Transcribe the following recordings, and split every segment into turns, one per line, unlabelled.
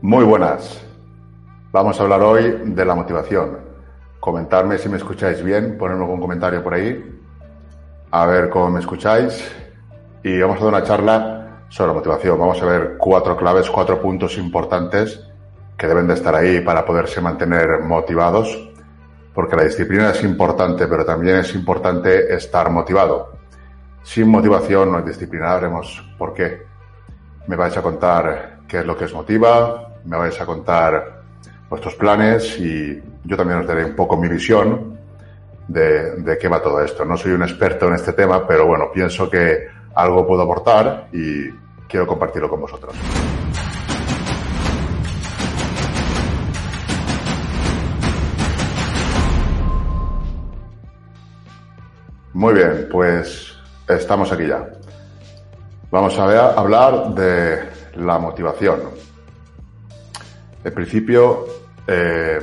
Muy buenas. Vamos a hablar hoy de la motivación. Comentarme si me escucháis bien, ponerme algún comentario por ahí, a ver cómo me escucháis. Y vamos a dar una charla sobre motivación. Vamos a ver cuatro claves, cuatro puntos importantes que deben de estar ahí para poderse mantener motivados, porque la disciplina es importante, pero también es importante estar motivado. Sin motivación no es disciplina, veremos por qué. Me vais a contar qué es lo que os motiva, me vais a contar vuestros planes y yo también os daré un poco mi visión de, de qué va todo esto. No soy un experto en este tema, pero bueno, pienso que algo puedo aportar y quiero compartirlo con vosotros. Muy bien, pues estamos aquí ya. Vamos a hablar de la motivación. En principio, eh,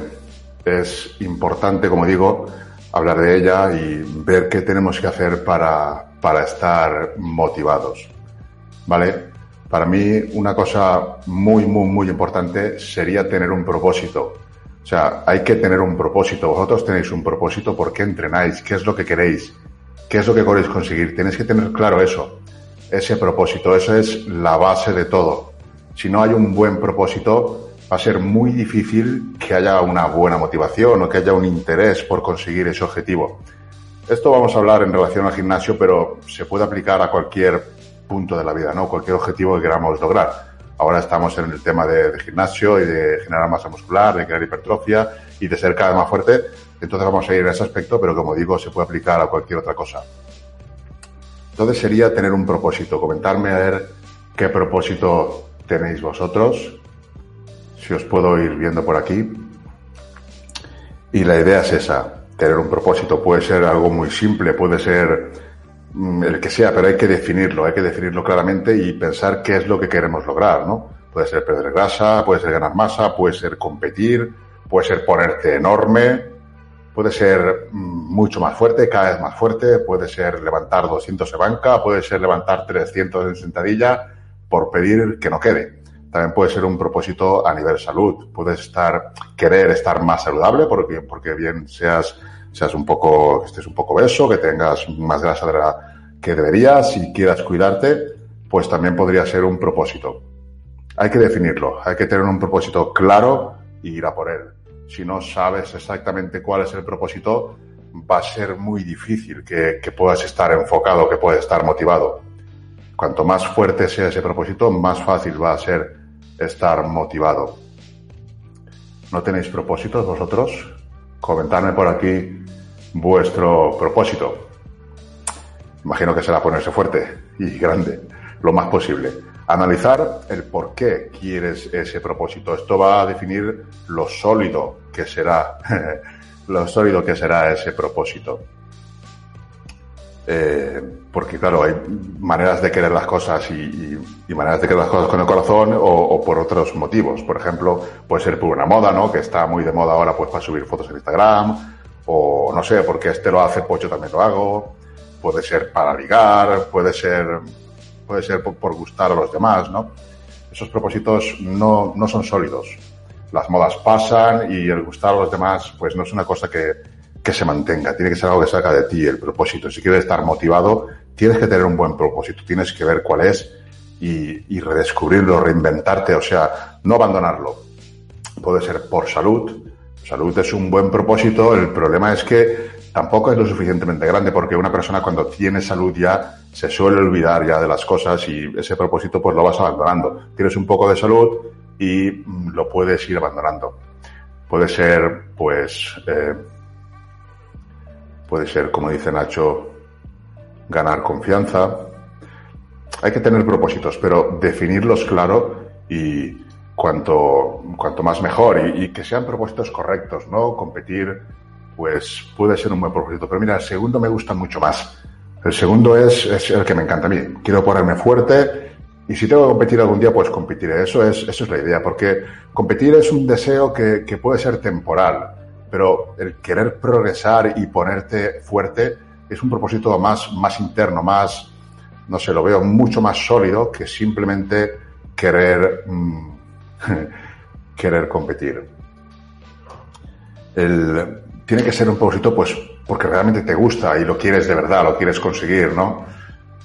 es importante, como digo, hablar de ella y ver qué tenemos que hacer para, para estar motivados. ¿Vale? Para mí, una cosa muy, muy, muy importante sería tener un propósito. O sea, hay que tener un propósito. Vosotros tenéis un propósito, ¿por qué entrenáis? ¿Qué es lo que queréis? ¿Qué es lo que queréis conseguir? Tenéis que tener claro eso, ese propósito. Eso es la base de todo. Si no hay un buen propósito, va a ser muy difícil que haya una buena motivación o que haya un interés por conseguir ese objetivo. Esto vamos a hablar en relación al gimnasio, pero se puede aplicar a cualquier punto de la vida, ¿no? Cualquier objetivo que queramos lograr. Ahora estamos en el tema de, gimnasio y de generar masa muscular, de crear hipertrofia y de ser cada vez más fuerte. Entonces vamos a ir en ese aspecto, pero como digo, se puede aplicar a cualquier otra cosa. Entonces sería tener un propósito, comentarme a ver qué propósito tenéis vosotros, si os puedo ir viendo por aquí. Y la idea es esa, tener un propósito. Puede ser algo muy simple, puede ser mm, el que sea, pero hay que definirlo, hay que definirlo claramente y pensar qué es lo que queremos lograr, ¿no? Puede ser perder grasa, puede ser ganar masa, puede ser competir, puede ser ponerte enorme, puede ser mm, mucho más fuerte, cada vez más fuerte, puede ser levantar 200 de banca, puede ser levantar 300 en sentadilla por pedir que no quede. También puede ser un propósito a nivel salud. Puedes estar, querer estar más saludable porque, porque bien seas, seas un poco, que estés un poco obeso, que tengas más grasa de la que deberías y quieras cuidarte, pues también podría ser un propósito. Hay que definirlo, hay que tener un propósito claro y ir a por él. Si no sabes exactamente cuál es el propósito, va a ser muy difícil que, que puedas estar enfocado, que puedas estar motivado. Cuanto más fuerte sea ese propósito, más fácil va a ser estar motivado. ¿No tenéis propósitos vosotros? Comentadme por aquí vuestro propósito. Imagino que será ponerse fuerte y grande, lo más posible. Analizar el por qué quieres ese propósito. Esto va a definir lo sólido que será, lo sólido que será ese propósito. Eh, porque claro, hay maneras de querer las cosas y, maneras de querer las cosas con el corazón o, por otros motivos. Por ejemplo, puede ser por una moda, ¿no? Que está muy de moda ahora pues para subir fotos en Instagram o no sé, porque este lo hace, pues yo también lo hago. Puede ser para ligar, puede ser, puede ser por, gustar a los demás, ¿no? Esos propósitos no, no son sólidos. Las modas pasan y el gustar a los demás pues no es una cosa que, que se mantenga, tiene que ser algo que salga de ti, el propósito. Si quieres estar motivado, tienes que tener un buen propósito, tienes que ver cuál es y, redescubrirlo, reinventarte, o sea, no abandonarlo. Puede ser por salud, salud es un buen propósito, el problema es que tampoco es lo suficientemente grande porque una persona cuando tiene salud ya se suele olvidar ya de las cosas y ese propósito pues lo vas abandonando. Tienes un poco de salud y mm, lo puedes ir abandonando. Puede ser pues eh, Puede ser, como dice Nacho, ganar confianza. Hay que tener propósitos, pero definirlos claro y cuanto, cuanto más mejor y, que sean propósitos correctos, ¿no? Competir, pues puede ser un buen propósito. Pero mira, el segundo me gusta mucho más. El segundo es, es el que me encanta a mí. Quiero ponerme fuerte y si tengo que competir algún día, pues competiré. Eso es, eso es la idea, porque competir es un deseo que, que puede ser temporal pero el querer progresar y ponerte fuerte es un propósito más, más interno, más, no sé, lo veo mucho más sólido que simplemente querer, mm, querer competir. El, tiene que ser un propósito, pues, porque realmente te gusta y lo quieres de verdad, lo quieres conseguir, ¿no?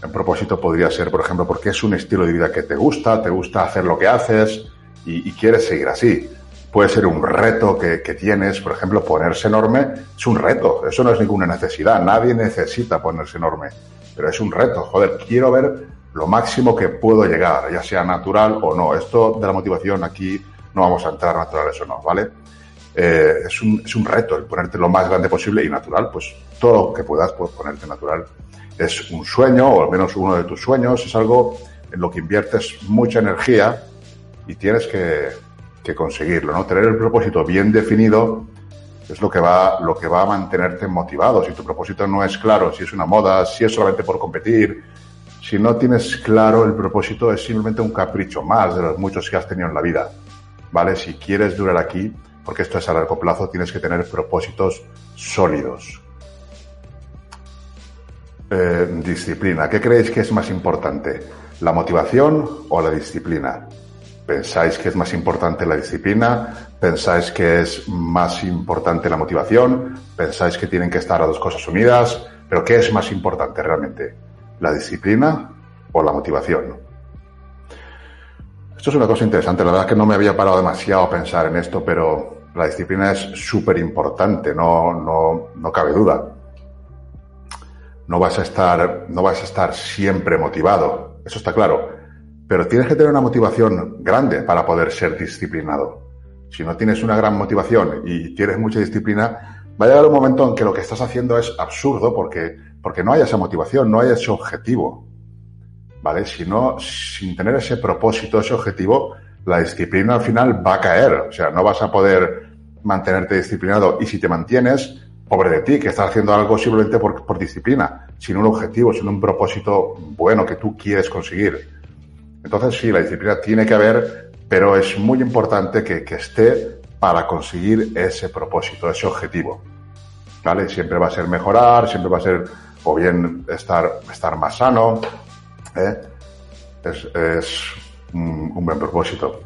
El propósito podría ser, por ejemplo, porque es un estilo de vida que te gusta, te gusta hacer lo que haces y, quieres seguir así. Puede ser un reto que, que, tienes, por ejemplo, ponerse enorme es un reto, eso no es ninguna necesidad, nadie necesita ponerse enorme, pero es un reto, joder, quiero ver lo máximo que puedo llegar, ya sea natural o no. Esto de la motivación aquí no vamos a entrar naturales o no, ¿vale? Eh, es, un, es un reto el ponerte lo más grande posible y natural, pues todo lo que puedas pues, ponerte natural. Es un sueño, o al menos uno de tus sueños, es algo en lo que inviertes mucha energía y tienes que, que conseguirlo, ¿no? Tener el propósito bien definido es lo que va, lo que va a mantenerte motivado. Si tu propósito no es claro, si es una moda, si es solamente por competir, si no tienes claro el propósito, es simplemente un capricho más de los muchos que has tenido en la vida. ¿Vale? Si quieres durar aquí, porque esto es a largo plazo, tienes que tener propósitos sólidos. Eh, disciplina. ¿Qué creéis que es más importante? ¿La motivación o la disciplina? ¿Pensáis que es más importante la disciplina? ¿Pensáis que es más importante la motivación? ¿Pensáis que tienen que estar las dos cosas unidas? ¿Pero qué es más importante realmente? ¿La disciplina o la motivación? Esto es una cosa interesante. La verdad es que no me había parado demasiado a pensar en esto, pero la disciplina es súper importante, no, no, no cabe duda. No vas a estar, no vas a estar siempre motivado, eso está claro. Pero tienes que tener una motivación grande para poder ser disciplinado. Si no tienes una gran motivación y tienes mucha disciplina, va a llegar un momento en que lo que estás haciendo es absurdo porque, porque no hay esa motivación, no hay ese objetivo. ¿Vale? Si no, sin tener ese propósito, ese objetivo, la disciplina al final va a caer. O sea, no vas a poder mantenerte disciplinado. Y si te mantienes, pobre de ti, que estás haciendo algo simplemente por, por disciplina, sin un objetivo, sin un propósito bueno que tú quieres conseguir. Entonces sí, la disciplina tiene que haber, pero es muy importante que, que esté para conseguir ese propósito, ese objetivo. ¿Vale? Siempre va a ser mejorar, siempre va a ser o bien estar, estar más sano. ¿eh? Es, es un, un buen propósito.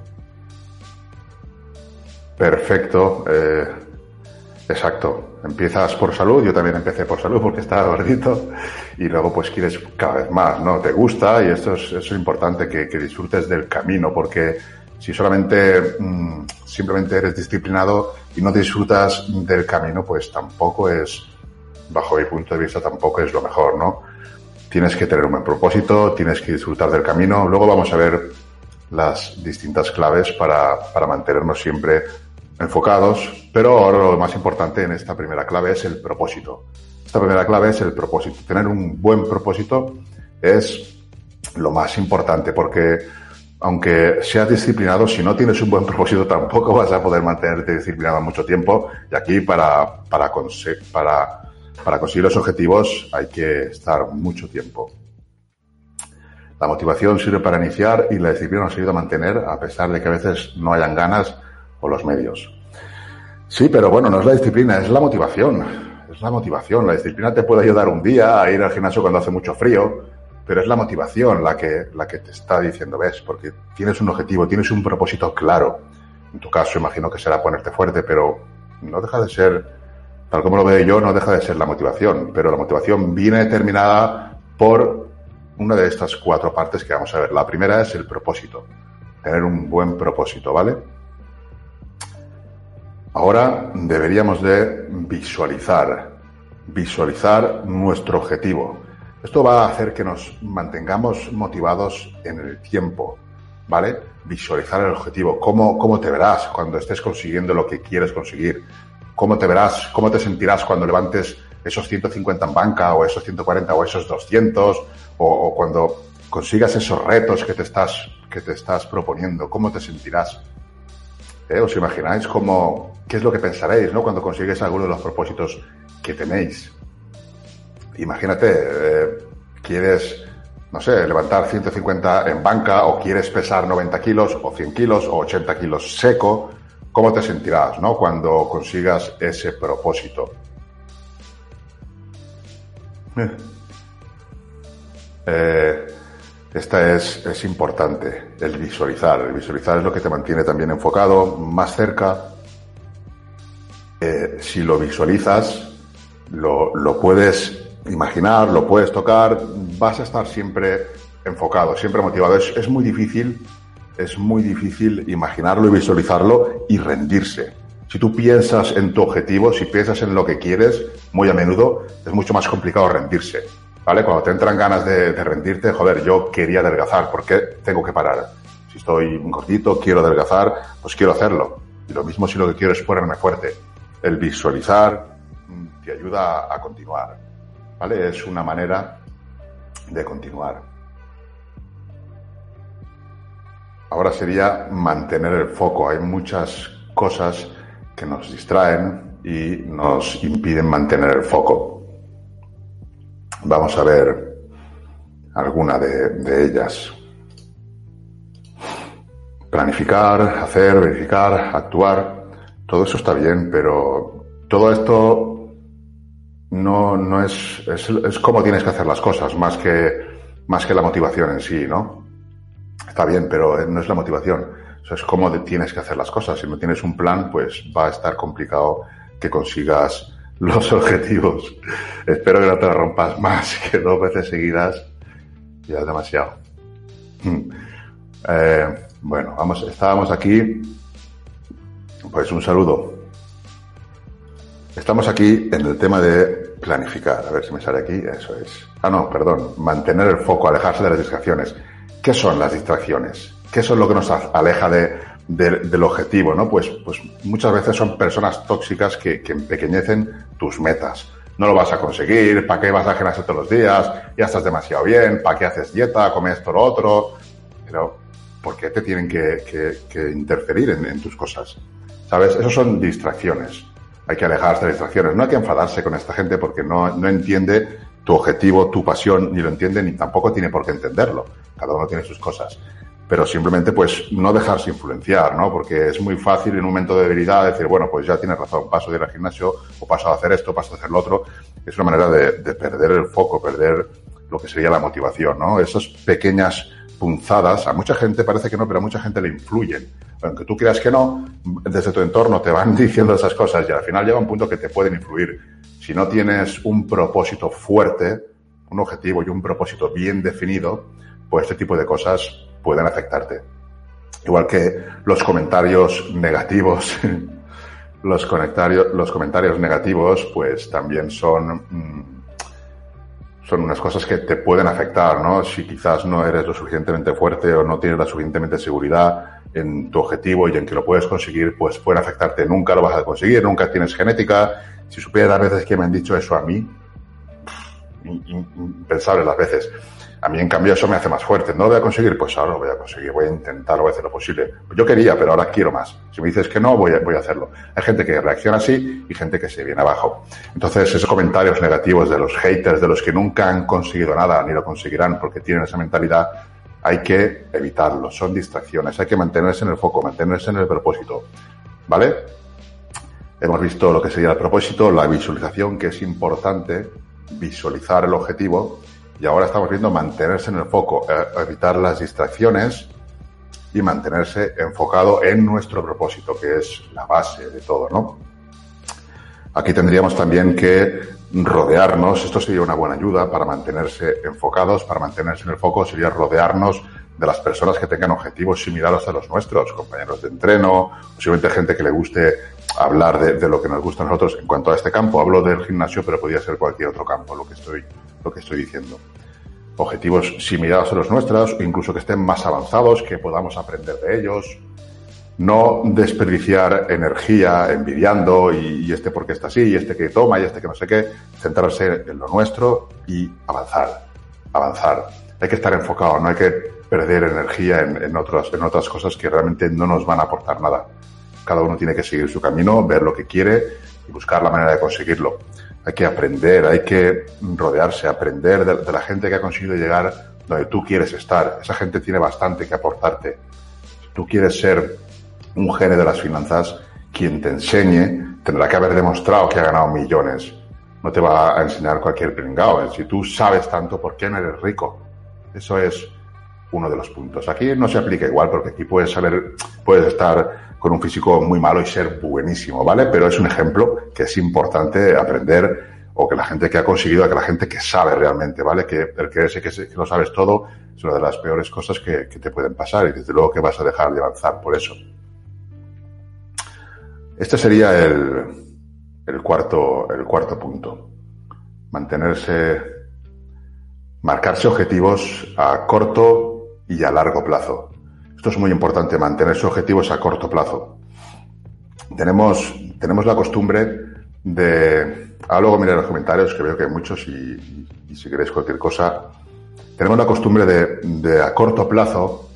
Perfecto. Eh, exacto. Empiezas por salud, yo también empecé por salud porque estaba gordito y luego pues quieres cada vez más, ¿no? Te gusta y esto es, es importante que, que, disfrutes del camino porque si solamente mm, simplemente eres disciplinado y no disfrutas del camino, pues tampoco es, bajo mi punto de vista, tampoco es lo mejor, ¿no? Tienes que tener un buen propósito, tienes que disfrutar del camino. Luego vamos a ver las distintas claves para, para mantenernos siempre enfocados, pero ahora lo más importante en esta primera clave es el propósito. Esta primera clave es el propósito. Tener un buen propósito es lo más importante porque aunque seas disciplinado, si no tienes un buen propósito tampoco vas a poder mantenerte disciplinado mucho tiempo y aquí para, para, conseguir los objetivos hay que estar mucho tiempo. La motivación sirve para iniciar y la disciplina nos ayuda a mantener a pesar de que a veces no hayan ganas los medios. Sí, pero bueno, no es la disciplina, es la motivación. Es la motivación. La disciplina te puede ayudar un día a ir al gimnasio cuando hace mucho frío, pero es la motivación la que, la que te está diciendo, ves, porque tienes un objetivo, tienes un propósito claro. En tu caso, imagino que será ponerte fuerte, pero no deja de ser, tal como lo veo yo, no deja de ser la motivación. Pero la motivación viene determinada por una de estas cuatro partes que vamos a ver. La primera es el propósito. Tener un buen propósito, ¿vale? Ahora deberíamos de visualizar, visualizar nuestro objetivo. Esto va a hacer que nos mantengamos motivados en el tiempo, ¿vale? Visualizar el objetivo, cómo, cómo te verás cuando estés consiguiendo lo que quieres conseguir, cómo te verás, cómo te sentirás cuando levantes esos 150 en banca o esos 140 o esos 200 o, o cuando consigas esos retos que te estás, que te estás proponiendo, cómo te sentirás. ¿Eh? ¿Os imagináis cómo, qué es lo que pensaréis ¿no? cuando consigues alguno de los propósitos que tenéis? Imagínate, eh, quieres, no sé, levantar 150 en banca o quieres pesar 90 kilos o 100 kilos o 80 kilos seco. ¿Cómo te sentirás ¿no? cuando consigas ese propósito? Eh, Esta es, es importante, el visualizar. El visualizar es lo que te mantiene también enfocado, más cerca. Eh, si lo visualizas, lo, lo puedes imaginar, lo puedes tocar, vas a estar siempre enfocado, siempre motivado. Es, es, muy difícil, es muy difícil imaginarlo y visualizarlo y rendirse. Si tú piensas en tu objetivo, si piensas en lo que quieres, muy a menudo es mucho más complicado rendirse. ¿Vale? Cuando te entran ganas de, rendirte, joder, yo quería adelgazar, ¿por qué tengo que parar? Si estoy gordito, quiero adelgazar, pues quiero hacerlo. Y lo mismo si lo que quiero es ponerme fuerte. El visualizar te ayuda a continuar. ¿Vale? Es una manera de continuar. Ahora sería mantener el foco. Hay muchas cosas que nos distraen y nos impiden mantener el foco. Vamos a ver alguna de, ellas. Planificar, hacer, verificar, actuar, todo eso está bien, pero todo esto no, no es, es, es cómo tienes que hacer las cosas, más que, más que la motivación en sí, ¿no? Está bien, pero no es la motivación. Es cómo tienes que hacer las cosas. Si no tienes un plan, pues va a estar complicado que consigas los objetivos. Espero que no te la rompas más que dos veces seguidas. Ya es demasiado. Eh, bueno, vamos, estábamos aquí. Pues un saludo. Estamos aquí en el tema de planificar. A ver si me sale aquí. Eso es. Ah, no, perdón. Mantener el foco, alejarse de las distracciones. ¿Qué son las distracciones? ¿Qué es lo que nos aleja de, de, del objetivo? ¿no? Pues, pues muchas veces son personas tóxicas que, que empequeñecen tus metas. No lo vas a conseguir, ¿para qué vas a gimnasio todos los días? Ya estás demasiado bien, ¿para qué haces dieta? ¿Comes esto lo otro? Pero, ¿por qué te tienen que, que, que interferir en, en, tus cosas? ¿Sabes? Esos son distracciones. Hay que alejarse de distracciones. No hay que enfadarse con esta gente porque no, no entiende tu objetivo, tu pasión, ni lo entiende, ni tampoco tiene por qué entenderlo. Cada uno tiene sus cosas. Pero simplemente, pues, no dejarse influenciar, ¿no? Porque es muy fácil en un momento de debilidad decir, bueno, pues ya tienes razón, paso de ir al gimnasio, o paso a hacer esto, paso a hacer lo otro. Es una manera de, de perder el foco, perder lo que sería la motivación, ¿no? Esas pequeñas punzadas, a mucha gente parece que no, pero a mucha gente le influyen. Aunque tú creas que no, desde tu entorno te van diciendo esas cosas y al final llega un punto que te pueden influir. Si no tienes un propósito fuerte, un objetivo y un propósito bien definido, pues este tipo de cosas pueden afectarte. Igual que los comentarios negativos, los, los comentarios negativos, pues también son, son unas cosas que te pueden afectar, ¿no? Si quizás no eres lo suficientemente fuerte o no tienes la suficientemente seguridad en tu objetivo y en que lo puedes conseguir, pues pueden afectarte. Nunca lo vas a conseguir, nunca tienes genética. Si supiera las veces que me han dicho eso a mí, impensable las veces. A mí, en cambio, eso me hace más fuerte. ¿No lo voy a conseguir? Pues ahora lo voy a conseguir. Voy a intentar, voy a hacer lo posible. Yo quería, pero ahora quiero más. Si me dices que no, voy a, voy a hacerlo. Hay gente que reacciona así y gente que se viene abajo. Entonces, esos comentarios negativos de los haters, de los que nunca han conseguido nada, ni lo conseguirán porque tienen esa mentalidad, hay que evitarlo. Son distracciones. Hay que mantenerse en el foco, mantenerse en el propósito. ¿Vale? Hemos visto lo que sería el propósito, la visualización, que es importante, visualizar el objetivo y ahora estamos viendo mantenerse en el foco, eh, evitar las distracciones y mantenerse enfocado en nuestro propósito, que es la base de todo, ¿no? Aquí tendríamos también que rodearnos, esto sería una buena ayuda para mantenerse enfocados, para mantenerse en el foco, sería rodearnos de las personas que tengan objetivos similares a los nuestros, compañeros de entreno, posiblemente gente que le guste hablar de, de, lo que nos gusta a nosotros en cuanto a este campo. Hablo del gimnasio, pero podría ser cualquier otro campo, lo que estoy, lo que estoy diciendo. Objetivos similares a los nuestros, incluso que estén más avanzados, que podamos aprender de ellos. No desperdiciar energía envidiando y, y este porque está así, y este que toma, y este que no sé qué. Centrarse en lo nuestro y avanzar. Avanzar. Hay que estar enfocado, no hay que perder energía en, en, otras, en otras cosas que realmente no nos van a aportar nada. Cada uno tiene que seguir su camino, ver lo que quiere y buscar la manera de conseguirlo. Hay que aprender, hay que rodearse, aprender de, la gente que ha conseguido llegar donde tú quieres estar. Esa gente tiene bastante que aportarte. Si tú quieres ser un genio de las finanzas, quien te enseñe tendrá que haber demostrado que ha ganado millones. No te va a enseñar cualquier pringao. Si tú sabes tanto, ¿por qué no eres rico? Eso es uno de los puntos. Aquí no se aplica igual porque aquí puedes saber, puedes estar con un físico muy malo y ser buenísimo, ¿vale? Pero es un ejemplo que es importante aprender o que la gente que ha conseguido, que la gente que sabe realmente, ¿vale? Que el creerse que, que lo sabes todo es una de las peores cosas que, te pueden pasar y desde luego que vas a dejar de avanzar por eso. Este sería el, cuarto, el cuarto punto. Mantenerse, marcarse objetivos a corto y a largo plazo. Esto es muy importante, mantenerse objetivos a corto plazo. Tenemos, tenemos la costumbre de... Ah, luego miré los comentarios, que veo que hay muchos, y, si queréis cualquier cosa. Tenemos la costumbre de, de a corto plazo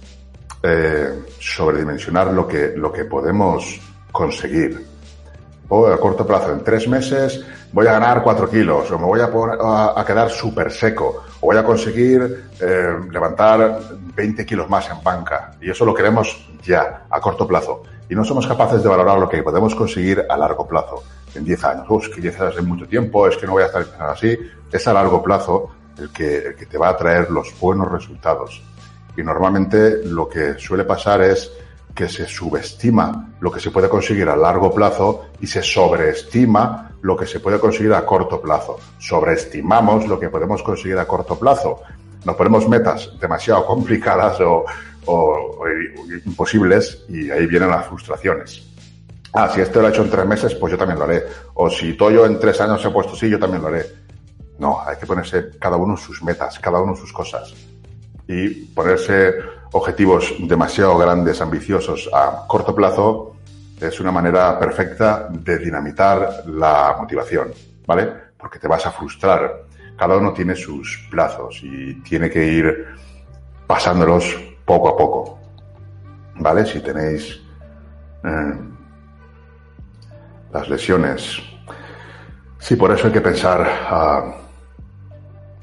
eh, sobredimensionar lo que, lo que podemos conseguir. O a corto plazo, en tres meses voy a ganar cuatro kilos, o me voy a, poner, a, a quedar súper seco, o voy a conseguir eh, levantar 20 kilos más en banca. Y eso lo queremos ya, a corto plazo. Y no somos capaces de valorar lo que podemos conseguir a largo plazo, en 10 años. Uf, que 10 años es mucho tiempo, es que no voy a estar así. Es a largo plazo el que, el que te va a traer los buenos resultados. Y normalmente lo que suele pasar es que se subestima lo que se puede conseguir a largo plazo y se sobreestima lo que se puede conseguir a corto plazo. Sobreestimamos lo que podemos conseguir a corto plazo. Nos ponemos metas demasiado complicadas o, o, o imposibles y ahí vienen las frustraciones. Ah, si esto lo he hecho en tres meses, pues yo también lo haré. O si Toyo en tres años se ha puesto así, yo también lo haré. No, hay que ponerse cada uno sus metas, cada uno sus cosas. Y ponerse objetivos demasiado grandes, ambiciosos a corto plazo, es una manera perfecta de dinamitar la motivación, ¿vale? Porque te vas a frustrar. Cada uno tiene sus plazos y tiene que ir pasándolos poco a poco, ¿vale? Si tenéis eh, las lesiones, sí, por eso hay que pensar a,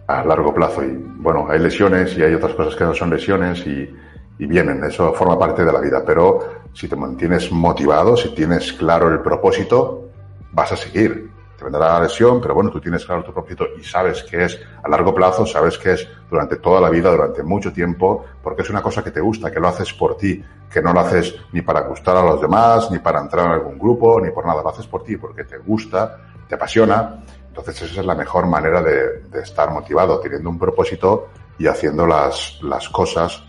a largo plazo. Y bueno, hay lesiones y hay otras cosas que no son lesiones y, y vienen, eso forma parte de la vida. Pero si te mantienes motivado, si tienes claro el propósito, vas a seguir. Te vendrá la lesión, pero bueno, tú tienes claro tu propósito y sabes que es a largo plazo, sabes que es durante toda la vida, durante mucho tiempo, porque es una cosa que te gusta, que lo haces por ti, que no lo haces ni para gustar a los demás, ni para entrar en algún grupo, ni por nada, lo haces por ti, porque te gusta, te apasiona. Entonces esa es la mejor manera de, estar motivado, teniendo un propósito y haciendo las, las cosas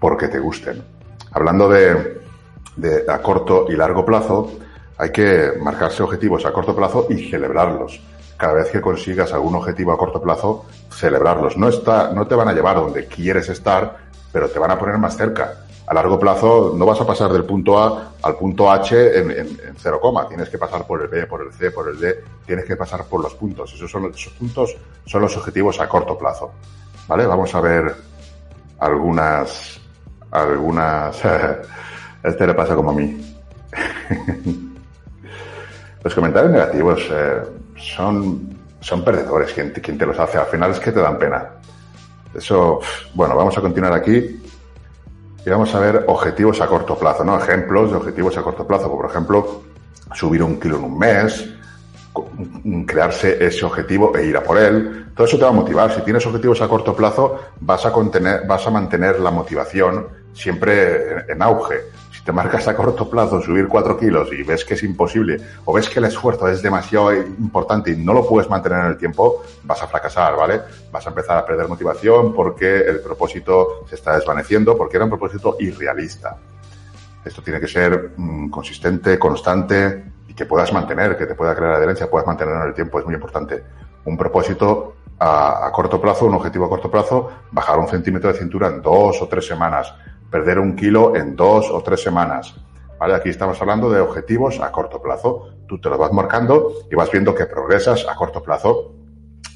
porque te gusten. Hablando de, de a corto y largo plazo, hay que marcarse objetivos a corto plazo y celebrarlos. Cada vez que consigas algún objetivo a corto plazo, celebrarlos. No, está, no te van a llevar donde quieres estar, pero te van a poner más cerca. A largo plazo no vas a pasar del punto A al punto H en, cero coma. Tienes que pasar por el B, por el C, por el D. Tienes que pasar por los puntos. Esos, son, puntos son los objetivos a corto plazo. ¿Vale? Vamos a ver algunas, algunas, este le pasa como a mí. los comentarios negativos eh, son, son perdedores quien, quien te los hace. Al final es que te dan pena. Eso, bueno, vamos a continuar aquí y vamos a ver objetivos a corto plazo, ¿no? Ejemplos de objetivos a corto plazo, como por ejemplo, subir un kilo en un mes, crearse ese objetivo e ir a por él. Todo eso te va a motivar. Si tienes objetivos a corto plazo, vas a, contener, vas a mantener la motivación siempre en auge. Si te marcas a corto plazo subir 4 kilos y ves que es imposible o ves que el esfuerzo es demasiado importante y no lo puedes mantener en el tiempo, vas a fracasar, ¿vale? Vas a empezar a perder motivación porque el propósito se está desvaneciendo, porque era un propósito irrealista. Esto tiene que ser mmm, consistente, constante que puedas mantener, que te pueda crear adherencia, puedas mantener en el tiempo, es muy importante. Un propósito a, a, corto plazo, un objetivo a corto plazo, bajar un centímetro de cintura en dos o tres semanas, perder un kilo en dos o tres semanas. ¿Vale? Aquí estamos hablando de objetivos a corto plazo. Tú te los vas marcando y vas viendo que progresas a corto plazo.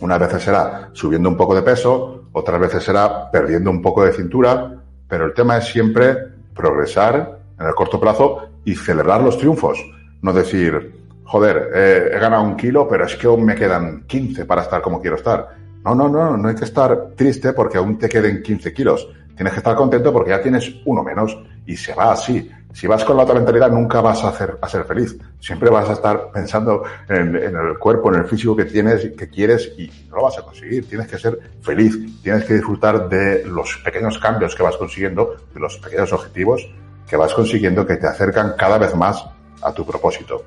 Unas veces será subiendo un poco de peso, otras veces será perdiendo un poco de cintura, pero el tema es siempre progresar en el corto plazo y celebrar los triunfos. No decir, joder, he ganado un kilo, pero es que aún me quedan 15 para estar como quiero estar. No, no, no, no hay que estar triste porque aún te queden 15 kilos. Tienes que estar contento porque ya tienes uno menos y se va así. Si vas con la otra mentalidad, nunca vas a, hacer, a ser feliz. Siempre vas a estar pensando en, el cuerpo, en el físico que tienes, que quieres y no lo vas a conseguir. Tienes que ser feliz. Tienes que disfrutar de los pequeños cambios que vas consiguiendo, de los pequeños objetivos que vas consiguiendo que te acercan cada vez más a tu propósito.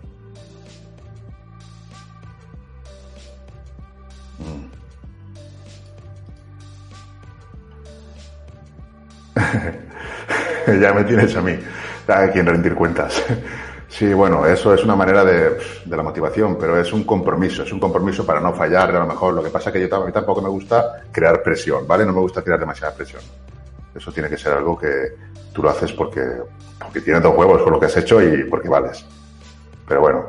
ya me tienes a mí, a quien rendir cuentas. Sí, bueno, eso es una manera de, la motivación, pero es un compromiso, es un compromiso para no fallar, a lo mejor. Lo que pasa es que yo a mí tampoco me gusta crear presión, ¿vale? No me gusta crear demasiada presión. Eso tiene que ser algo que tú lo haces porque, porque tienes dos huevos con lo que has hecho y porque vales. Pero bueno,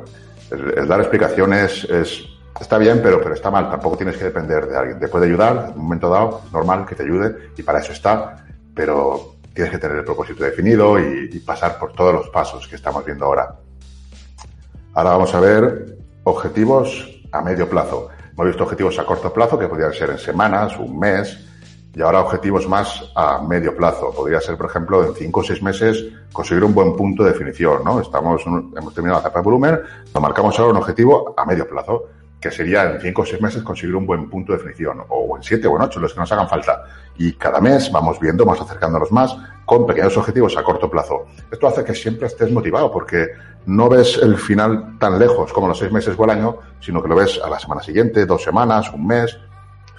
el, dar explicaciones es, está bien, pero, pero está mal. Tampoco tienes que depender de alguien. Te puede ayudar en un momento dado, normal que te ayude y para eso está, pero tienes que tener el propósito definido y, pasar por todos los pasos que estamos viendo ahora. Ahora vamos a ver objetivos a medio plazo. Hemos visto objetivos a corto plazo que podrían ser en semanas, un mes, y ahora objetivos más a medio plazo. Podría ser, por ejemplo, en cinco o seis meses conseguir un buen punto de definición, ¿no? Estamos, hemos terminado la etapa de volumen, nos marcamos ahora un objetivo a medio plazo que sería en cinco o seis meses conseguir un buen punto de definición, o en siete o en ocho, los que nos hagan falta. Y cada mes vamos viendo, vamos acercándonos más con pequeños objetivos a corto plazo. Esto hace que siempre estés motivado porque no ves el final tan lejos como los seis meses o el año, sino que lo ves a la semana siguiente, dos semanas, un mes.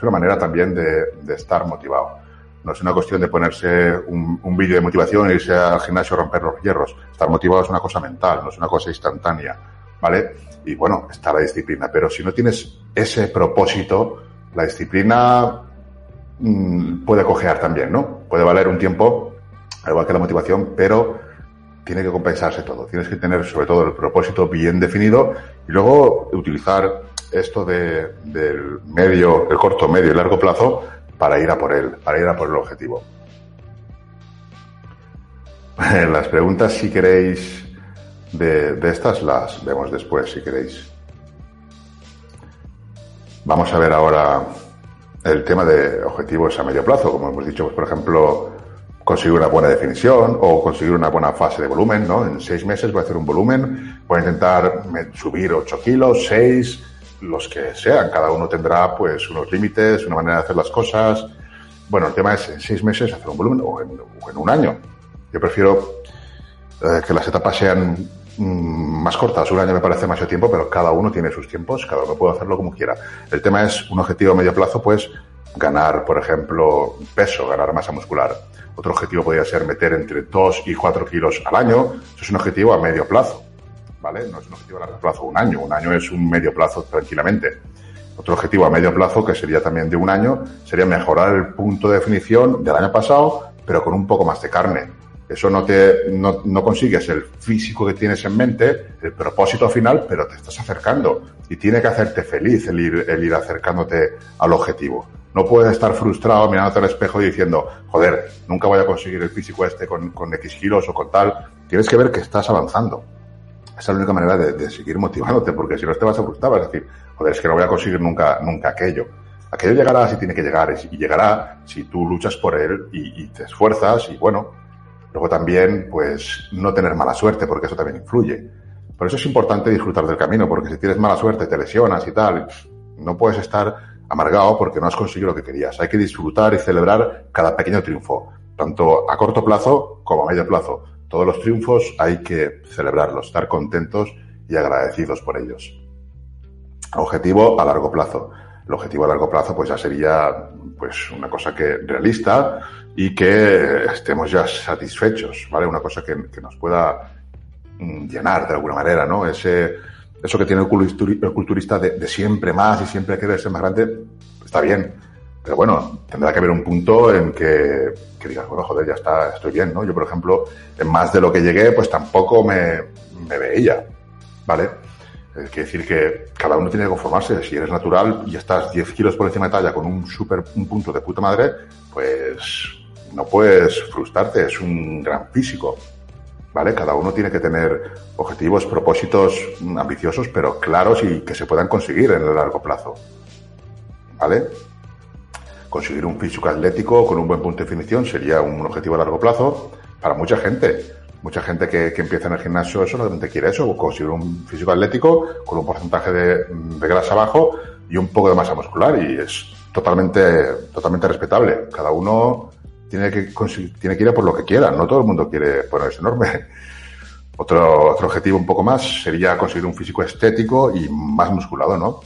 Una manera también de, estar motivado. No es una cuestión de ponerse un, un vídeo de motivación e irse al gimnasio a romper los hierros. Estar motivado es una cosa mental, no es una cosa instantánea. ¿Vale? y bueno, está la disciplina. Pero si no tienes ese propósito, la disciplina mm, puede cojear también, ¿no? Puede valer un tiempo, al igual que la motivación, pero tiene que compensarse todo. Tienes que tener sobre todo el propósito bien definido y luego utilizar esto de, del medio, el corto, medio y largo plazo para ir a por él, para ir a por el objetivo. Las preguntas, si queréis de, estas las vemos después, si queréis. Vamos a ver ahora el tema de objetivos a medio plazo, como hemos dicho, pues, por ejemplo, conseguir una buena definición o conseguir una buena fase de volumen, ¿no? En seis meses voy a hacer un volumen, voy a intentar subir 8 kilos, 6, los que sean. Cada uno tendrá, pues, unos límites, una manera de hacer las cosas. Bueno, el tema es en seis meses hacer un volumen o en, un año. Yo prefiero eh, que las etapas sean Mm, más cortas. Un año me parece más tiempo, pero cada uno tiene sus tiempos, cada uno puede hacerlo como quiera. El tema es un objetivo a medio plazo, pues ganar, por ejemplo, peso, ganar masa muscular. Otro objetivo podría ser meter entre 2 y 4 kilos al año. Eso es un objetivo a medio plazo, ¿vale? No es un objetivo a largo plazo, un año. Un año es un medio plazo tranquilamente. Otro objetivo a medio plazo, que sería también de un año, sería mejorar el punto de definición del año pasado, pero con un poco más de carne eso no te, no, no, consigues el físico que tienes en mente, el propósito final, pero te estás acercando. Y tiene que hacerte feliz el ir, el ir acercándote al objetivo. No puedes estar frustrado mirándote al espejo y diciendo, joder, nunca voy a conseguir el físico este con, con X kilos o con tal. Tienes que ver que estás avanzando. Esa es la única manera de, seguir motivándote, porque si no te vas a frustrar, vas a decir, joder, es que no voy a conseguir nunca, nunca aquello. Aquello llegará si tiene que llegar, y llegará si tú luchas por él y, y te esfuerzas y bueno, Luego también, pues, no tener mala suerte, porque eso también influye. Por eso es importante disfrutar del camino, porque si tienes mala suerte, te lesionas y tal, no puedes estar amargado porque no has conseguido lo que querías. Hay que disfrutar y celebrar cada pequeño triunfo, tanto a corto plazo como a medio plazo. Todos los triunfos hay que celebrarlos, estar contentos y agradecidos por ellos. Objetivo a largo plazo. El objetivo a largo plazo pues ya sería pues una cosa que realista, y que estemos ya satisfechos, ¿vale? Una cosa que, nos pueda mm, llenar de alguna manera, ¿no? Ese, eso que tiene el culturista de, siempre más y siempre querer ser más grande, está bien. Pero bueno, tendrá que haber un punto en que, digas, bueno, joder, ya está, estoy bien, ¿no? Yo, por ejemplo, en más de lo que llegué, pues tampoco me, me veía, ¿vale? Es decir que cada uno tiene que conformarse. Si eres natural y estás 10 kilos por encima de talla con un super, un punto de puta madre, pues no puedes frustrarte, es un gran físico. ¿Vale? Cada uno tiene que tener objetivos, propósitos ambiciosos, pero claros y que se puedan conseguir en el largo plazo. ¿Vale? Conseguir un físico atlético con un buen punto de definición sería un objetivo a largo plazo para mucha gente. Mucha gente que, empieza en el gimnasio solamente quiere eso, conseguir un físico atlético con un porcentaje de, grasa bajo y un poco de masa muscular y es totalmente, totalmente respetable. Cada uno tiene que, tiene que ir a por lo que quiera, no todo el mundo quiere ponerse enorme. Otro, otro objetivo un poco más sería conseguir un físico estético y más musculado, ¿no?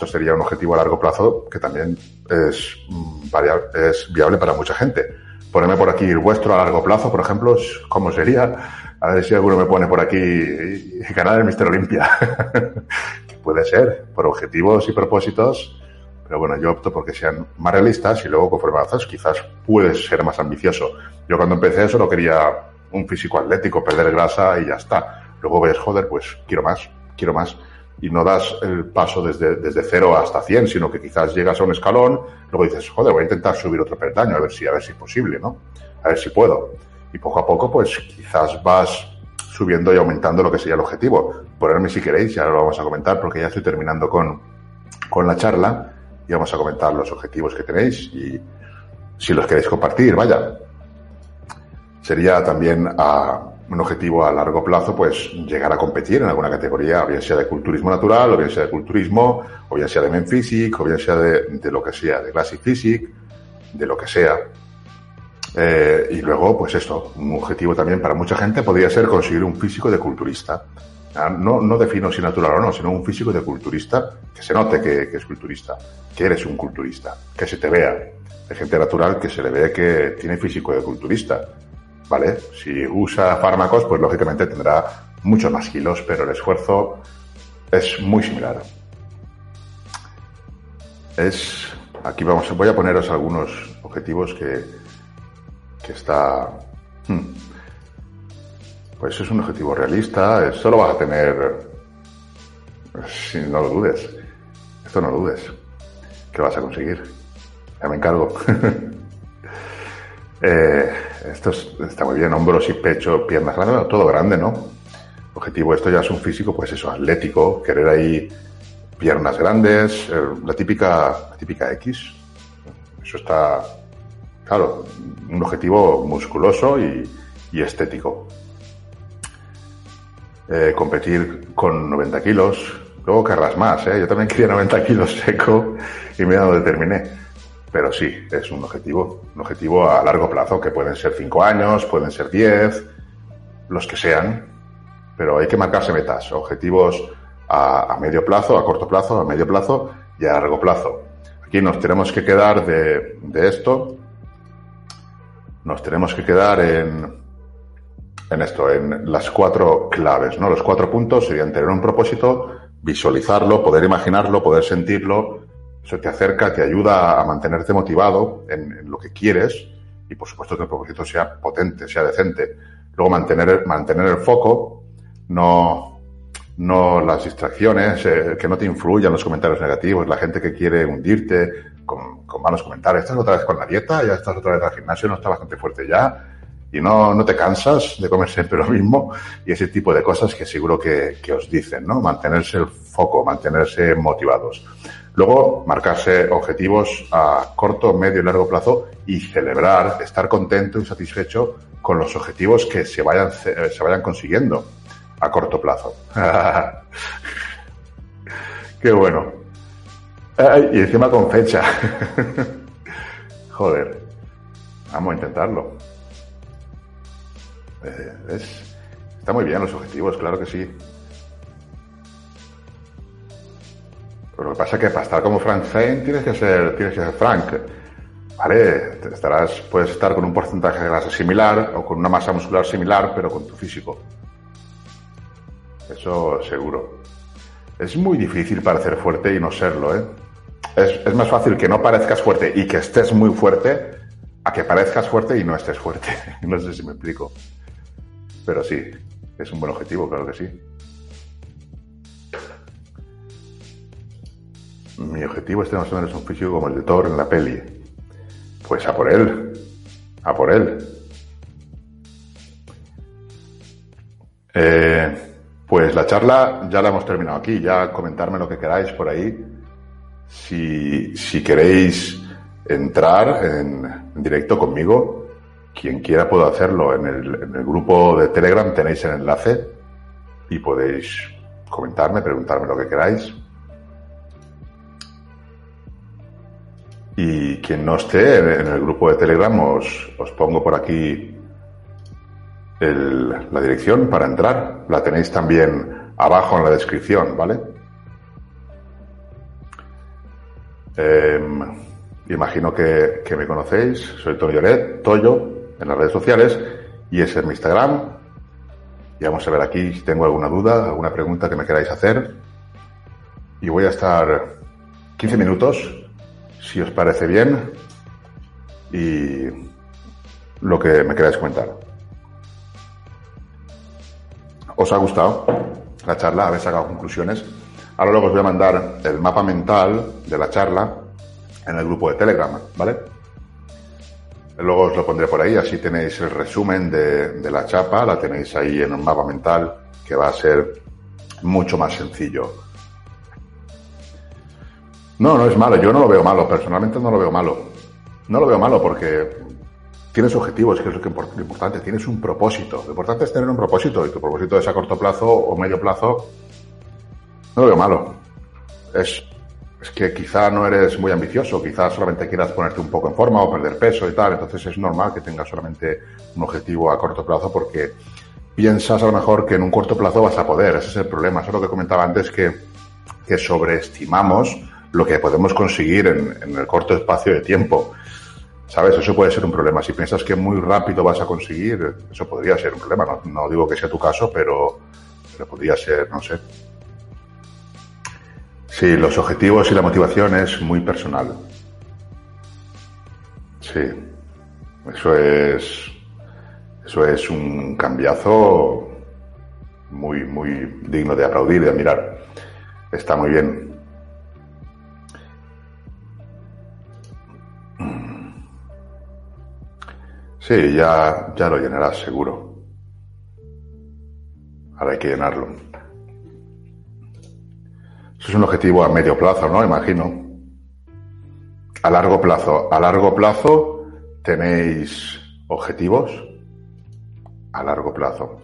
Esto sería un objetivo a largo plazo que también es, mm, es viable para mucha gente. Ponerme por aquí el vuestro a largo plazo, por ejemplo, ¿cómo sería? A ver si alguno me pone por aquí ganar el Mister Olimpia. Puede ser, por objetivos y propósitos, pero bueno, yo opto porque sean más realistas y luego conforme avanzas quizás puedes ser más ambicioso. Yo cuando empecé solo quería un físico atlético, perder grasa y ya está. Luego ves, joder, pues quiero más, quiero más. Y no das el paso desde, desde cero hasta 100, sino que quizás llegas a un escalón, luego dices, joder, voy a intentar subir otro peldaño, a ver si, a ver si es posible, ¿no? A ver si puedo. Y poco a poco, pues quizás vas subiendo y aumentando lo que sería el objetivo. Ponerme si queréis, ya lo vamos a comentar porque ya estoy terminando con, con la charla y vamos a comentar los objetivos que tenéis y si los queréis compartir, vaya sería también a un objetivo a largo plazo, pues llegar a competir en alguna categoría, o bien sea de culturismo natural, o bien sea de culturismo, o bien sea de men o bien sea de, lo que sea, de classic physique, de lo que sea. Eh, y luego, pues esto, un objetivo también para mucha gente podría ser conseguir un físico de culturista. Ah, no, no defino si natural o no, sino un físico de culturista que se note que, que es culturista, que eres un culturista, que se te vea. Hay gente natural que se le ve que tiene físico de culturista ¿vale? Si usa fármacos, pues lógicamente tendrá muchos más kilos, pero el esfuerzo es muy similar. Es, aquí vamos, voy a poneros algunos objetivos que, que está, hmm, pues es un objetivo realista, esto lo vas a tener, si no lo dudes, esto no lo dudes, que vas a conseguir, ya me encargo. eh, esto está muy bien, hombros y pecho, piernas grandes, todo grande, ¿no? Objetivo, esto ya es un físico, pues eso, atlético, querer ahí piernas grandes, eh, la típica, típica X. Eso está, claro, un objetivo musculoso y, estético. Eh, competir con 90 kilos, luego querrás más, ¿eh? Yo también quería 90 kilos seco y mira dónde terminé. Pero sí, es un objetivo, un objetivo a largo plazo, que pueden ser cinco años, pueden ser diez, los que sean, pero hay que marcarse metas, objetivos a, medio plazo, a corto plazo, a medio plazo y a largo plazo. Aquí nos tenemos que quedar de, de esto, nos tenemos que quedar en, en esto, en las cuatro claves, ¿no? Los cuatro puntos serían tener un propósito, visualizarlo, poder imaginarlo, poder sentirlo, eso te acerca, te ayuda a mantenerte motivado en, lo que quieres y por supuesto que el propósito sea potente, sea decente. Luego mantener, mantener el foco, no, no las distracciones, eh, que no te influyan los comentarios negativos, la gente que quiere hundirte con, con, malos comentarios. Estás otra vez con la dieta, ya estás otra vez al gimnasio, no estás bastante fuerte ya y no, no te cansas de comer siempre lo mismo y ese tipo de cosas que seguro que, que os dicen, ¿no? Mantenerse el foco, mantenerse motivados. Luego, marcarse objetivos a corto, medio y largo plazo y celebrar, estar contento y satisfecho con los objetivos que se vayan, eh, consiguiendo a corto plazo. Qué bueno. y encima con fecha. Joder. Vamos a intentarlo. Eh, está muy bien los objetivos, claro que sí. Pero lo que pasa es que para estar como Frank Zane tienes que ser, tienes que ser Frank. ¿Vale? Estarás, puedes estar con un porcentaje de grasa similar o con una masa muscular similar, pero con tu físico. Eso seguro. Es muy difícil parecer fuerte y no serlo, ¿eh? Es, es más fácil que no parezcas fuerte y que estés muy fuerte a que parezcas fuerte y no estés fuerte. no sé si me explico. Pero sí, es un buen objetivo, claro que sí. Mi objetivo es tener más o menos un físico como el de Thor en la peli. Pues a por él. A por él. Eh, pues la charla ya la hemos terminado aquí. Ya comentarme lo que queráis por ahí. Si, si queréis entrar en, directo conmigo, quien quiera puedo hacerlo en el, en el grupo de Telegram, tenéis el enlace y podéis comentarme, preguntarme lo que queráis. Y quien no esté en el grupo de Telegram, os, pongo por aquí la dirección para entrar. La tenéis también abajo en la descripción, ¿vale? Eh, imagino que, me conocéis. Soy Toyo Lloret, Toyo, en las redes sociales. Y ese es mi Instagram. Y vamos a ver aquí si tengo alguna duda, alguna pregunta que me queráis hacer. Y voy a estar 15 minutos si os parece bien, y lo que me queráis comentar. ¿Os ha gustado la charla? ¿Habéis sacado conclusiones? Ahora luego os voy a mandar el mapa mental de la charla en el grupo de Telegram, ¿vale? Luego os lo pondré por ahí, así tenéis el resumen de, de la chapa, la tenéis ahí en un mapa mental que va a ser mucho más sencillo no, no es malo. Yo no lo veo malo. Personalmente no lo veo malo. No lo veo malo porque tienes objetivos, que es lo, que, lo importante. Tienes un propósito. Lo importante es tener un propósito. Y tu propósito es a corto plazo o medio plazo. No lo veo malo. Es, es que quizá no eres muy ambicioso. Quizá solamente quieras ponerte un poco en forma o perder peso y tal. Entonces es normal que tengas solamente un objetivo a corto plazo porque piensas a lo mejor que en un corto plazo vas a poder. Ese es el problema. Eso es lo que comentaba antes que, que sobreestimamos lo que podemos conseguir en, en, el corto espacio de tiempo. ¿Sabes? Eso puede ser un problema. Si piensas que muy rápido vas a conseguir, eso podría ser un problema. No, digo que sea tu caso, pero, pero podría ser, no sé. Sí, los objetivos y la motivación es muy personal. Sí, eso es, eso es un cambiazo muy, muy digno de aplaudir, de admirar. Está muy bien. Sí, ya, ya lo llenarás seguro. Ahora hay que llenarlo. Eso es un objetivo a medio plazo, ¿no? Imagino. A largo plazo. A largo plazo tenéis objetivos. A largo plazo.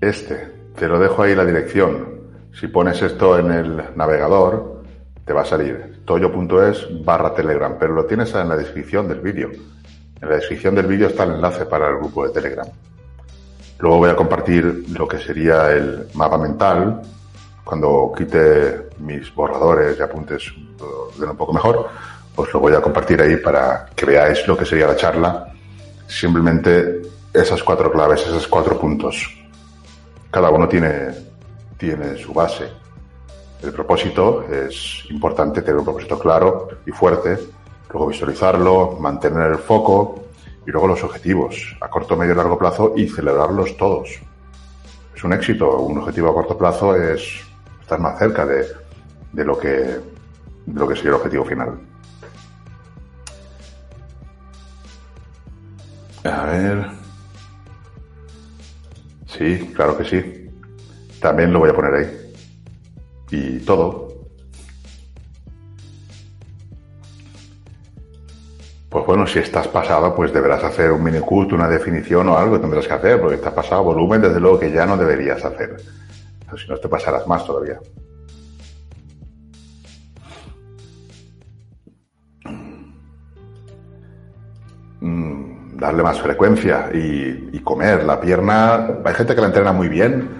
Este, te lo dejo ahí la dirección. Si pones esto en el navegador, te va a salir toyo.es barra telegram, pero lo tienes en la descripción del vídeo. En la descripción del vídeo está el enlace para el grupo de Telegram. Luego voy a compartir lo que sería el mapa mental. Cuando quite mis borradores y apuntes de un poco mejor, os lo voy a compartir ahí para que veáis lo que sería la charla. Simplemente esas cuatro claves, esos cuatro puntos. Cada uno tiene, tiene su base el propósito es importante tener un propósito claro y fuerte, luego visualizarlo, mantener el foco y luego los objetivos a corto, medio y largo plazo y celebrarlos todos. Es un éxito. Un objetivo a corto plazo es estar más cerca de, de lo que lo que sería el objetivo final. A ver. Sí, claro que sí. También lo voy a poner ahí y todo. Pues bueno, si estás pasado, pues deberás hacer un mini culto, una definición o algo tendrás que hacer, porque estás pasado volumen, desde luego que ya no deberías hacer. Pero si no, te pasarás más todavía. Mm, darle más frecuencia y, y comer. La pierna, hay gente que la entrena muy bien,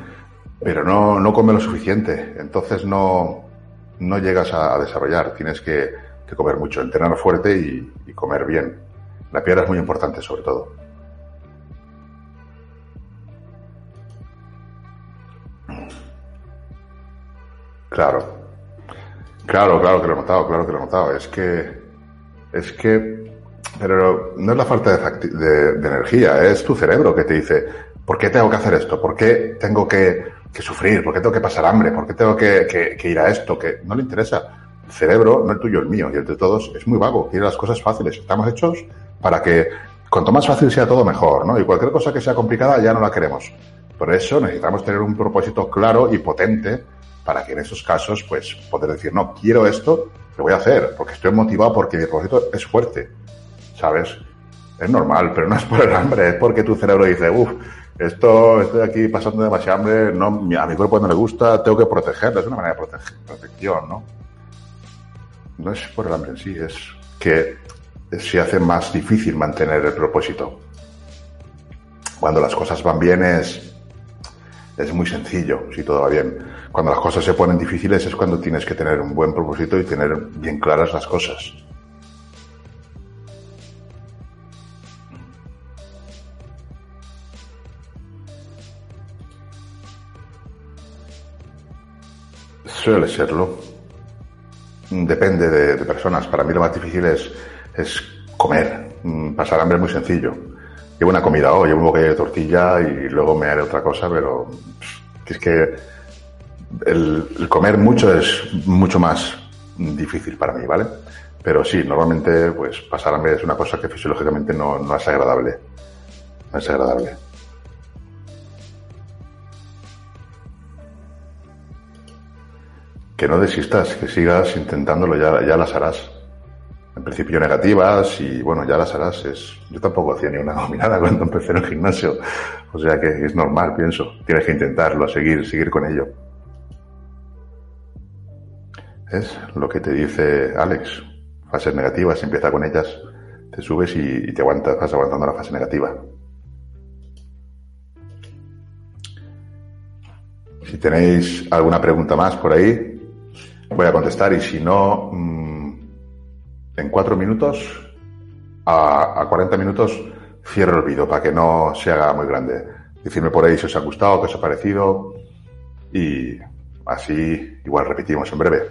pero no, no come lo suficiente. Entonces no, no llegas a, desarrollar. Tienes que, que, comer mucho, entrenar fuerte y, comer bien. La piedra es muy importante, sobre todo. Claro. Claro, claro que lo he notado, claro que lo he notado. Es que, es que, pero no es la falta de energía, es tu cerebro que te dice, ¿por qué tengo que hacer esto? ¿Por qué tengo que que sufrir, por qué tengo que pasar hambre, por qué tengo que, ir a esto, que no le interesa. El cerebro, no el tuyo, el mío y el de todos, es muy vago, quiere las cosas fáciles. Estamos hechos para que cuanto más fácil sea todo, mejor, ¿no? Y cualquier cosa que sea complicada ya no la queremos. Por eso necesitamos tener un propósito claro y potente para que en esos casos, pues, poder decir, no, quiero esto, lo voy a hacer, porque estoy motivado, porque mi propósito es fuerte, ¿sabes? Es normal, pero no es por el hambre, es porque tu cerebro dice, uff, esto, estoy aquí pasando demasiado hambre, no, a mi cuerpo no le gusta, tengo que protegerlo, es una manera de protección, ¿no? No es por el hambre en sí, es que se hace más difícil mantener el propósito. Cuando las cosas van bien es, es muy sencillo, si todo va bien. Cuando las cosas se ponen difíciles es cuando tienes que tener un buen propósito y tener bien claras las cosas. Suele serlo. Depende de, personas. Para mí lo más difícil es, comer. Mm, pasar hambre es muy sencillo. Llevo una comida hoy, llevo un bocadillo de tortilla y luego me haré otra cosa, pero es que el, comer mucho es mucho más difícil para mí, ¿vale? Pero sí, normalmente pues pasar hambre es una cosa que fisiológicamente no, no es agradable. No es agradable. Que no desistas, que sigas intentándolo, ya, ya las harás. En principio negativas y bueno, ya las harás. Es, yo tampoco hacía ni una dominada cuando empecé en el gimnasio. O sea que es normal, pienso. Tienes que intentarlo, seguir, seguir con ello. Es lo que te dice Alex. Fases negativas, empieza con ellas, te subes y, y te aguantas, vas aguantando la fase negativa. Si tenéis alguna pregunta más por ahí, voy a contestar y si no, mm, en cuatro minutos a, a 40 minutos cierro el vídeo para que no se haga muy grande. Decidme por ahí si os ha gustado, qué os ha parecido y así igual repetimos en breve.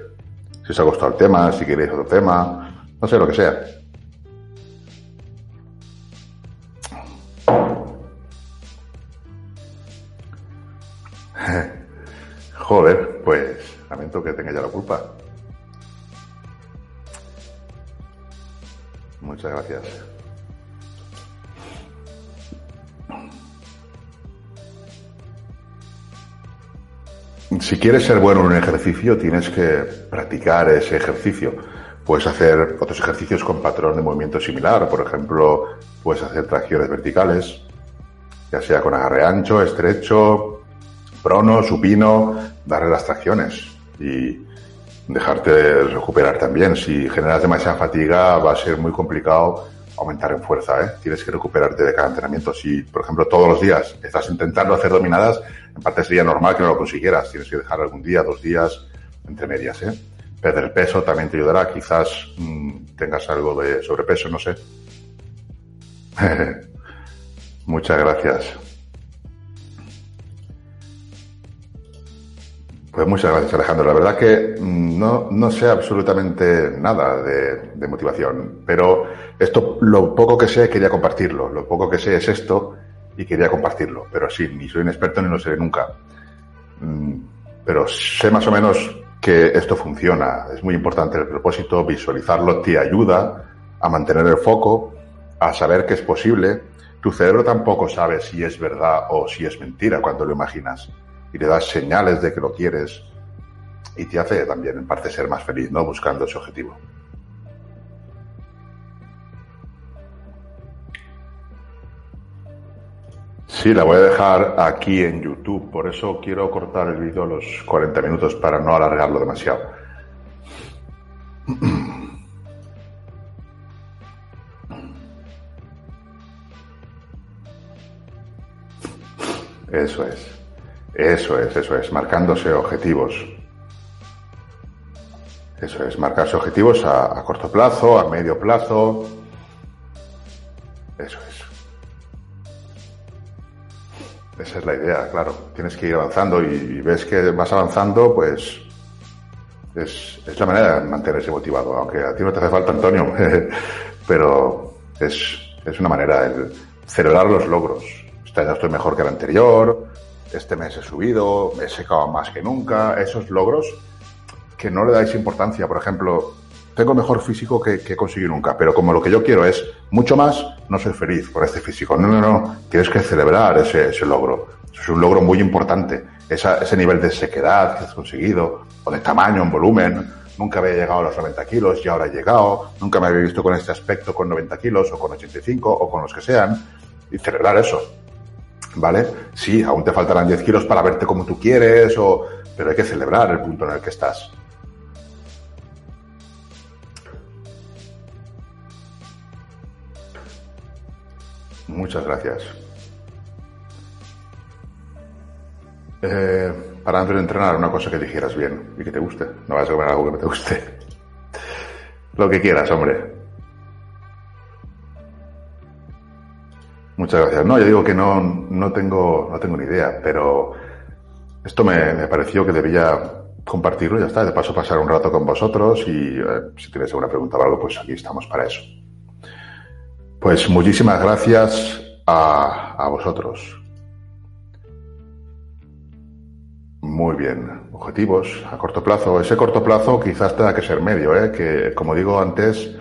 Si os ha gustado el tema, si queréis otro tema, no sé, lo que sea. Joder, pues Que tenga ya la culpa. Muchas gracias. Si quieres ser bueno en un ejercicio, tienes que practicar ese ejercicio. Puedes hacer otros ejercicios con patrón de movimiento similar. Por ejemplo, puedes hacer tracciones verticales, ya sea con agarre ancho, estrecho, prono, supino, darle las tracciones y dejarte recuperar también. Si generas demasiada fatiga, va a ser muy complicado aumentar en fuerza. ¿eh? Tienes que recuperarte de cada entrenamiento. Si, por ejemplo, todos los días estás intentando hacer dominadas, en parte sería normal que no lo consiguieras. Tienes que dejar algún día, dos días entre medias. ¿eh? Perder peso también te ayudará. Quizás mmm, tengas algo de sobrepeso, no sé. Muchas gracias. Pues muchas gracias, Alejandro. La verdad que mm, no, no sé absolutamente nada de, motivación, pero esto, lo poco que sé, quería compartirlo. Lo poco que sé es esto y quería compartirlo. Pero sí, ni soy un experto ni lo seré nunca. Mm, pero sé más o menos que esto funciona. Es muy importante el propósito, visualizarlo te ayuda a mantener el foco, a saber que es posible. Tu cerebro tampoco sabe si es verdad o si es mentira cuando lo imaginas y le das señales de que lo quieres y te hace también en parte ser más feliz, ¿no? Buscando ese objetivo. Sí, la voy a dejar aquí en YouTube, por eso quiero cortar el vídeo a los 40 minutos para no alargarlo demasiado. Eso es. Eso es, eso es, marcándose objetivos. Eso es, marcarse objetivos a, corto plazo, a medio plazo. Eso es. Esa es la idea, claro. Tienes que ir avanzando y, ves que vas avanzando, pues es, es, la manera de mantenerse motivado. Aunque a ti no te hace falta, Antonio, pero es, una manera de celebrar los logros. Este año estoy mejor que el anterior, este mes he subido, he secado más que nunca, esos logros que no le dais importancia. Por ejemplo, tengo mejor físico que, que he conseguido nunca, pero como lo que yo quiero es mucho más, no soy feliz por este físico. No, no, no, tienes que celebrar ese, ese logro. Es un logro muy importante. ese nivel de sequedad que has conseguido, o de tamaño, en volumen. Nunca había llegado a los 90 kilos y ahora he llegado. Nunca me había visto con este aspecto con 90 kilos o con 85 o con los que sean. Y celebrar eso. ¿Vale? Sí, aún te faltarán 10 kilos para verte como tú quieres, o... pero hay que celebrar el punto en el que estás. Muchas gracias. Eh, para antes de entrenar, una cosa que dijeras bien y que te guste. No vas a comer algo que no te guste. Lo que quieras, hombre. Muchas gracias. No, yo digo que no, no, tengo, no tengo ni idea, pero esto me, me pareció que debía compartirlo y ya está. De paso, pasar un rato con vosotros y eh, si tienes alguna pregunta o algo, pues aquí estamos para eso. Pues muchísimas gracias a, a vosotros. Muy bien. Objetivos a corto plazo. Ese corto plazo quizás tenga que ser medio, ¿eh? que como digo antes,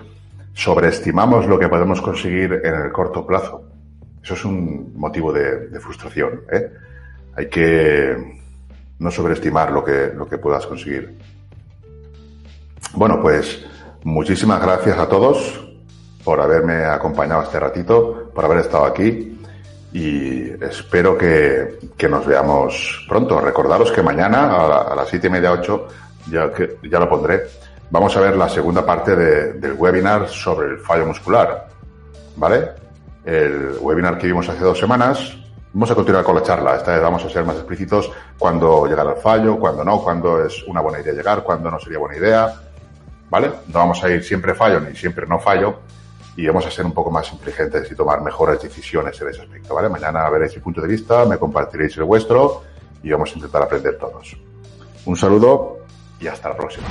sobreestimamos lo que podemos conseguir en el corto plazo. Eso es un motivo de, frustración. ¿eh? Hay que no sobreestimar lo que, lo que puedas conseguir. Bueno, pues muchísimas gracias a todos por haberme acompañado este ratito, por haber estado aquí y espero que, que nos veamos pronto. Recordaros que mañana a, las siete y media, ocho, ya, ya lo pondré, vamos a ver la segunda parte de, del webinar sobre el fallo muscular. ¿Vale? El webinar que vimos hace dos semanas. Vamos a continuar con la charla. Esta vez vamos a ser más explícitos cuando llegará el fallo, cuando no, cuando es una buena idea llegar, cuando no sería buena idea. ¿Vale? No vamos a ir siempre fallo ni siempre no fallo y vamos a ser un poco más inteligentes y tomar mejores decisiones en ese aspecto, ¿vale? Mañana veréis mi punto de vista, me compartiréis el vuestro y vamos a intentar aprender todos. Un saludo y hasta la próxima.